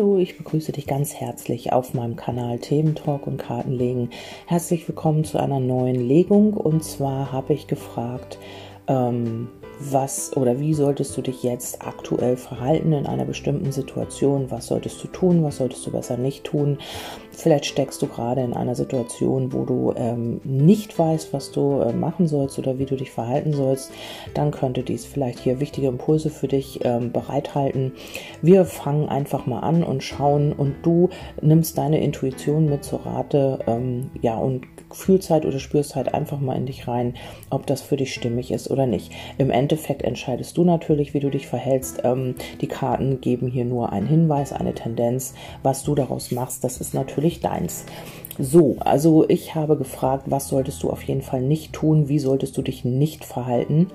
Hallo, ich begrüße dich ganz herzlich auf meinem Kanal Thementalk und Kartenlegen. Herzlich willkommen zu einer neuen Legung und zwar habe ich gefragt, ähm, was oder wie solltest du dich jetzt aktuell verhalten in einer bestimmten Situation? Was solltest du tun? Was solltest du besser nicht tun? Vielleicht steckst du gerade in einer Situation, wo du ähm, nicht weißt, was du äh, machen sollst oder wie du dich verhalten sollst. Dann könnte dies vielleicht hier wichtige Impulse für dich ähm, bereithalten. Wir fangen einfach mal an und schauen und du nimmst deine Intuition mit zur Rate, ähm, ja, und fühlst halt oder spürst halt einfach mal in dich rein, ob das für dich stimmig ist oder nicht. Im Endeffekt entscheidest du natürlich, wie du dich verhältst. Ähm, die Karten geben hier nur einen Hinweis, eine Tendenz. Was du daraus machst, das ist natürlich deins. So, also ich habe gefragt, was solltest du auf jeden Fall nicht tun, wie solltest du dich nicht verhalten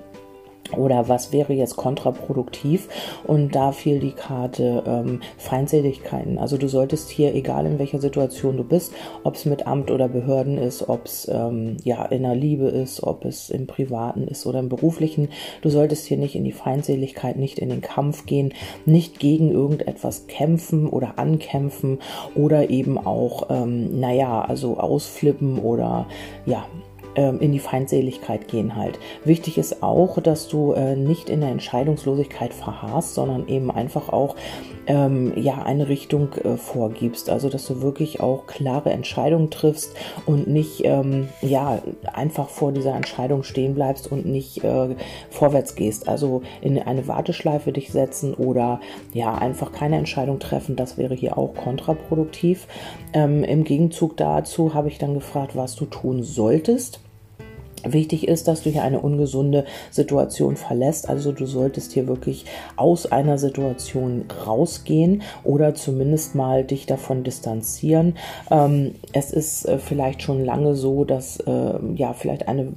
oder was wäre jetzt kontraproduktiv? Und da fiel die Karte ähm, Feindseligkeiten. Also du solltest hier, egal in welcher Situation du bist, ob es mit Amt oder Behörden ist, ob es ähm, ja in der Liebe ist, ob es im Privaten ist oder im Beruflichen, du solltest hier nicht in die Feindseligkeit, nicht in den Kampf gehen, nicht gegen irgendetwas kämpfen oder ankämpfen oder eben auch, ähm, naja, also ausflippen oder ja, ähm, in die Feindseligkeit gehen halt. Wichtig ist auch, dass du äh, nicht in der Entscheidungslosigkeit verharrst, sondern eben einfach auch ähm, ja eine Richtung äh, vorgibst. Also dass du wirklich auch klare Entscheidungen triffst und nicht ähm, ja einfach vor dieser Entscheidung stehen bleibst und nicht äh, vorwärts gehst. Also in eine Warteschleife dich setzen oder ja einfach keine Entscheidung treffen. Das wäre hier auch kontraproduktiv. Ähm, Im Gegenzug dazu habe ich dann gefragt, was du tun solltest. Wichtig ist, dass du hier eine ungesunde Situation verlässt. Also du solltest hier wirklich aus einer Situation rausgehen oder zumindest mal dich davon distanzieren. Ähm, es ist äh, vielleicht schon lange so, dass äh, ja vielleicht eine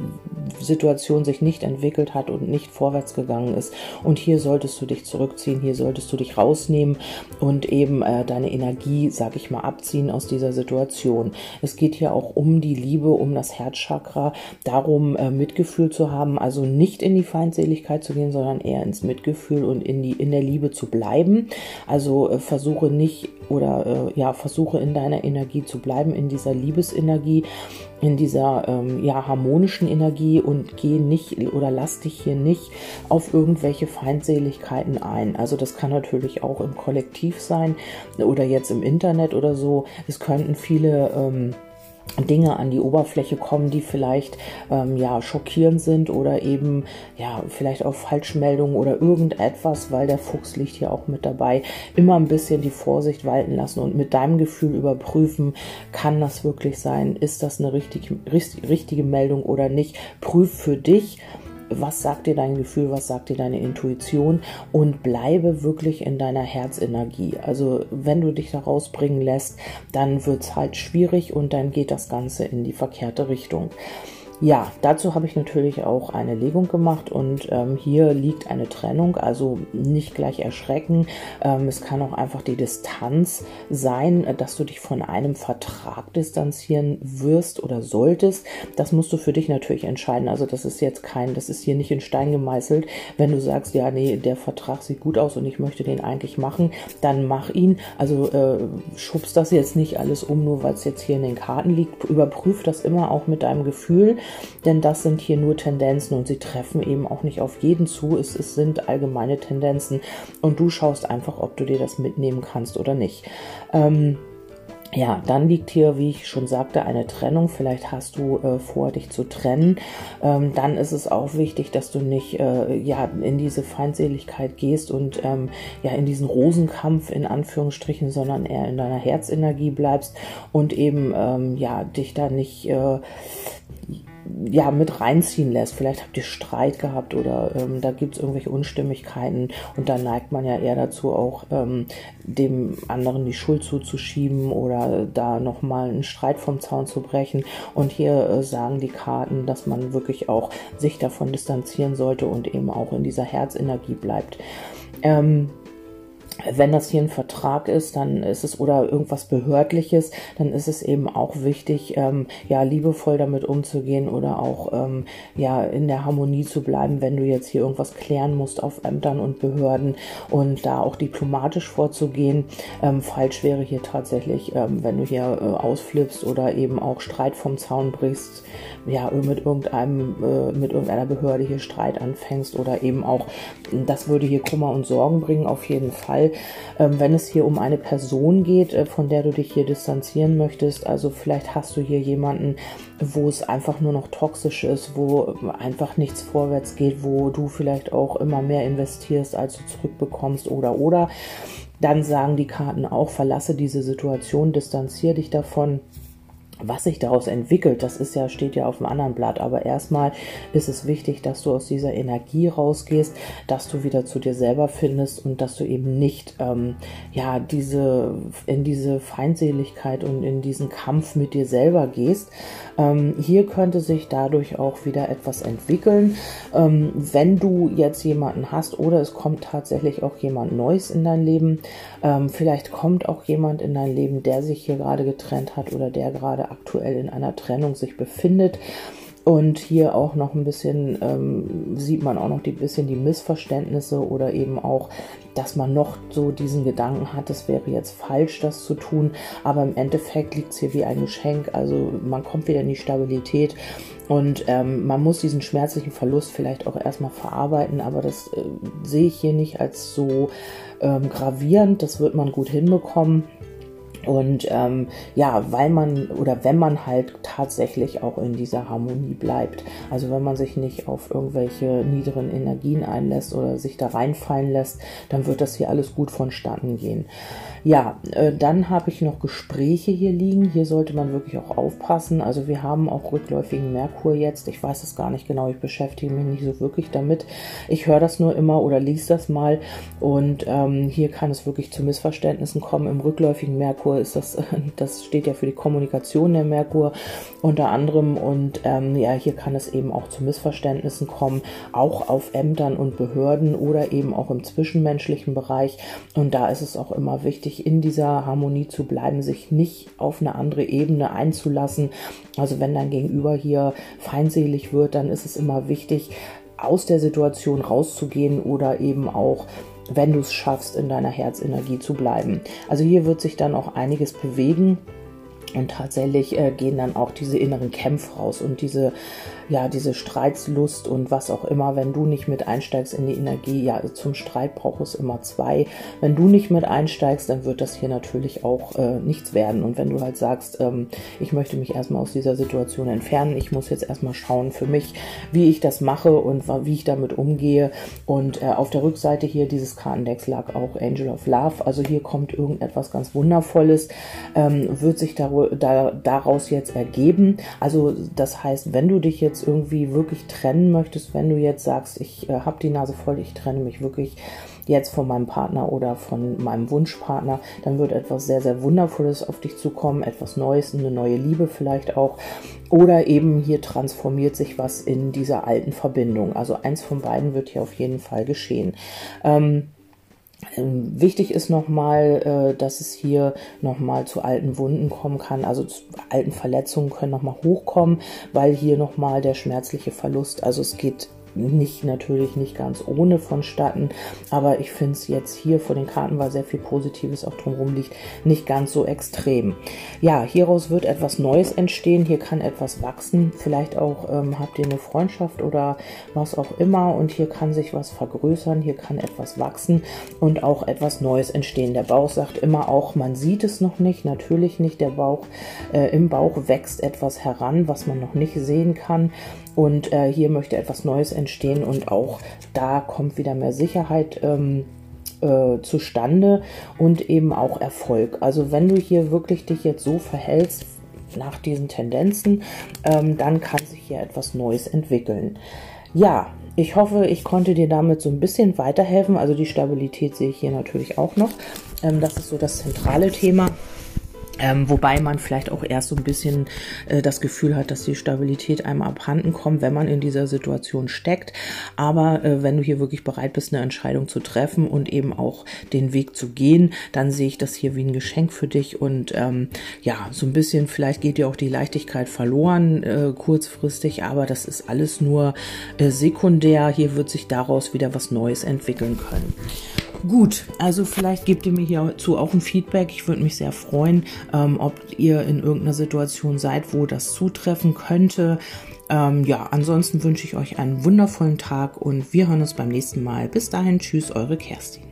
Situation sich nicht entwickelt hat und nicht vorwärts gegangen ist. Und hier solltest du dich zurückziehen, hier solltest du dich rausnehmen und eben äh, deine Energie, sag ich mal, abziehen aus dieser Situation. Es geht hier auch um die Liebe, um das Herzchakra, darum, um äh, Mitgefühl zu haben, also nicht in die Feindseligkeit zu gehen, sondern eher ins Mitgefühl und in die in der Liebe zu bleiben. Also äh, versuche nicht oder äh, ja versuche in deiner Energie zu bleiben, in dieser Liebesenergie, in dieser ähm, ja harmonischen Energie und geh nicht oder lass dich hier nicht auf irgendwelche Feindseligkeiten ein. Also das kann natürlich auch im Kollektiv sein oder jetzt im Internet oder so. Es könnten viele ähm, Dinge an die Oberfläche kommen, die vielleicht ähm, ja schockierend sind oder eben ja vielleicht auch Falschmeldungen oder irgendetwas, weil der Fuchs liegt hier auch mit dabei. Immer ein bisschen die Vorsicht walten lassen und mit deinem Gefühl überprüfen, kann das wirklich sein? Ist das eine richtig, richtige Meldung oder nicht? Prüf für dich was sagt dir dein Gefühl, was sagt dir deine Intuition und bleibe wirklich in deiner Herzenergie. Also wenn du dich da rausbringen lässt, dann wird es halt schwierig und dann geht das Ganze in die verkehrte Richtung. Ja, dazu habe ich natürlich auch eine Legung gemacht und ähm, hier liegt eine Trennung, also nicht gleich erschrecken. Ähm, es kann auch einfach die Distanz sein, dass du dich von einem Vertrag distanzieren wirst oder solltest. Das musst du für dich natürlich entscheiden. Also das ist jetzt kein, das ist hier nicht in Stein gemeißelt. Wenn du sagst, ja, nee, der Vertrag sieht gut aus und ich möchte den eigentlich machen, dann mach ihn. Also äh, schubst das jetzt nicht alles um, nur weil es jetzt hier in den Karten liegt. Überprüf das immer auch mit deinem Gefühl denn das sind hier nur Tendenzen und sie treffen eben auch nicht auf jeden zu. Es, es sind allgemeine Tendenzen und du schaust einfach, ob du dir das mitnehmen kannst oder nicht. Ähm, ja, dann liegt hier, wie ich schon sagte, eine Trennung. Vielleicht hast du äh, vor, dich zu trennen. Ähm, dann ist es auch wichtig, dass du nicht äh, ja in diese Feindseligkeit gehst und ähm, ja in diesen Rosenkampf in Anführungsstrichen, sondern eher in deiner Herzenergie bleibst und eben ähm, ja dich da nicht äh, ja, mit reinziehen lässt. Vielleicht habt ihr Streit gehabt oder ähm, da gibt es irgendwelche Unstimmigkeiten und da neigt man ja eher dazu, auch ähm, dem anderen die Schuld zuzuschieben oder da nochmal einen Streit vom Zaun zu brechen. Und hier äh, sagen die Karten, dass man wirklich auch sich davon distanzieren sollte und eben auch in dieser Herzenergie bleibt. Ähm, wenn das hier ein Vertrag ist, dann ist es oder irgendwas Behördliches, dann ist es eben auch wichtig, ähm, ja, liebevoll damit umzugehen oder auch ähm, ja in der Harmonie zu bleiben, wenn du jetzt hier irgendwas klären musst auf Ämtern und Behörden und da auch diplomatisch vorzugehen. Ähm, falsch wäre hier tatsächlich, ähm, wenn du hier äh, ausflippst oder eben auch Streit vom Zaun brichst, ja, mit irgendeinem, äh, mit irgendeiner Behörde hier Streit anfängst oder eben auch, das würde hier Kummer und Sorgen bringen, auf jeden Fall. Ähm, wenn es hier um eine Person geht, äh, von der du dich hier distanzieren möchtest, also vielleicht hast du hier jemanden, wo es einfach nur noch toxisch ist, wo einfach nichts vorwärts geht, wo du vielleicht auch immer mehr investierst, als du zurückbekommst oder oder. Dann sagen die Karten auch, verlasse diese Situation, distanziere dich davon was sich daraus entwickelt, das ist ja, steht ja auf dem anderen Blatt. Aber erstmal ist es wichtig, dass du aus dieser Energie rausgehst, dass du wieder zu dir selber findest und dass du eben nicht, ähm, ja, diese, in diese Feindseligkeit und in diesen Kampf mit dir selber gehst. Ähm, hier könnte sich dadurch auch wieder etwas entwickeln. Ähm, wenn du jetzt jemanden hast oder es kommt tatsächlich auch jemand Neues in dein Leben, ähm, vielleicht kommt auch jemand in dein Leben, der sich hier gerade getrennt hat oder der gerade aktuell in einer Trennung sich befindet. Und hier auch noch ein bisschen ähm, sieht man auch noch ein bisschen die Missverständnisse oder eben auch, dass man noch so diesen Gedanken hat, es wäre jetzt falsch, das zu tun. Aber im Endeffekt liegt es hier wie ein Geschenk. Also man kommt wieder in die Stabilität und ähm, man muss diesen schmerzlichen Verlust vielleicht auch erstmal verarbeiten. Aber das äh, sehe ich hier nicht als so ähm, gravierend. Das wird man gut hinbekommen. Und ähm, ja, weil man oder wenn man halt tatsächlich auch in dieser Harmonie bleibt, also wenn man sich nicht auf irgendwelche niederen Energien einlässt oder sich da reinfallen lässt, dann wird das hier alles gut vonstatten gehen. Ja, äh, dann habe ich noch Gespräche hier liegen. Hier sollte man wirklich auch aufpassen. Also wir haben auch rückläufigen Merkur jetzt. Ich weiß es gar nicht genau. Ich beschäftige mich nicht so wirklich damit. Ich höre das nur immer oder lese das mal. Und ähm, hier kann es wirklich zu Missverständnissen kommen. Im rückläufigen Merkur ist das, das steht ja für die Kommunikation der Merkur unter anderem. Und ähm, ja, hier kann es eben auch zu Missverständnissen kommen, auch auf Ämtern und Behörden oder eben auch im zwischenmenschlichen Bereich. Und da ist es auch immer wichtig, in dieser Harmonie zu bleiben, sich nicht auf eine andere Ebene einzulassen. Also wenn dein Gegenüber hier feindselig wird, dann ist es immer wichtig, aus der Situation rauszugehen oder eben auch wenn du es schaffst, in deiner Herzenergie zu bleiben. Also hier wird sich dann auch einiges bewegen. Und tatsächlich äh, gehen dann auch diese inneren Kämpfe raus und diese ja, diese Streitslust und was auch immer, wenn du nicht mit einsteigst in die Energie, ja, zum Streit braucht es immer zwei. Wenn du nicht mit einsteigst, dann wird das hier natürlich auch äh, nichts werden. Und wenn du halt sagst, ähm, ich möchte mich erstmal aus dieser Situation entfernen, ich muss jetzt erstmal schauen für mich, wie ich das mache und wie ich damit umgehe. Und äh, auf der Rückseite hier dieses Kartendecks lag auch Angel of Love. Also hier kommt irgendetwas ganz Wundervolles, ähm, wird sich da, da, daraus jetzt ergeben. Also das heißt, wenn du dich jetzt irgendwie wirklich trennen möchtest, wenn du jetzt sagst, ich äh, habe die Nase voll, ich trenne mich wirklich jetzt von meinem Partner oder von meinem Wunschpartner, dann wird etwas sehr, sehr Wundervolles auf dich zukommen, etwas Neues, eine neue Liebe vielleicht auch. Oder eben hier transformiert sich was in dieser alten Verbindung. Also eins von beiden wird hier auf jeden Fall geschehen. Ähm, wichtig ist nochmal, äh, dass es hier nochmal zu alten Wunden kommen kann, also zu alten Verletzungen können nochmal hochkommen, weil hier nochmal der schmerzliche Verlust, also es geht nicht natürlich nicht ganz ohne vonstatten, aber ich finde es jetzt hier vor den Karten, weil sehr viel Positives auch drumherum liegt, nicht ganz so extrem. Ja, hieraus wird etwas Neues entstehen, hier kann etwas wachsen, vielleicht auch ähm, habt ihr eine Freundschaft oder was auch immer und hier kann sich was vergrößern, hier kann etwas wachsen und auch etwas Neues entstehen. Der Bauch sagt immer auch, man sieht es noch nicht, natürlich nicht, der Bauch, äh, im Bauch wächst etwas heran, was man noch nicht sehen kann und äh, hier möchte etwas Neues entstehen und auch da kommt wieder mehr Sicherheit ähm, äh, zustande und eben auch Erfolg. Also wenn du hier wirklich dich jetzt so verhältst nach diesen Tendenzen, ähm, dann kann sich hier etwas Neues entwickeln. Ja, ich hoffe, ich konnte dir damit so ein bisschen weiterhelfen. Also die Stabilität sehe ich hier natürlich auch noch. Ähm, das ist so das zentrale Thema. Ähm, wobei man vielleicht auch erst so ein bisschen äh, das Gefühl hat, dass die Stabilität einem abhanden kommt, wenn man in dieser Situation steckt. Aber äh, wenn du hier wirklich bereit bist, eine Entscheidung zu treffen und eben auch den Weg zu gehen, dann sehe ich das hier wie ein Geschenk für dich. Und ähm, ja, so ein bisschen, vielleicht geht dir auch die Leichtigkeit verloren äh, kurzfristig, aber das ist alles nur äh, sekundär. Hier wird sich daraus wieder was Neues entwickeln können. Gut, also vielleicht gebt ihr mir hierzu auch ein Feedback. Ich würde mich sehr freuen, ähm, ob ihr in irgendeiner Situation seid, wo das zutreffen könnte. Ähm, ja, ansonsten wünsche ich euch einen wundervollen Tag und wir hören uns beim nächsten Mal. Bis dahin, tschüss, eure Kerstin.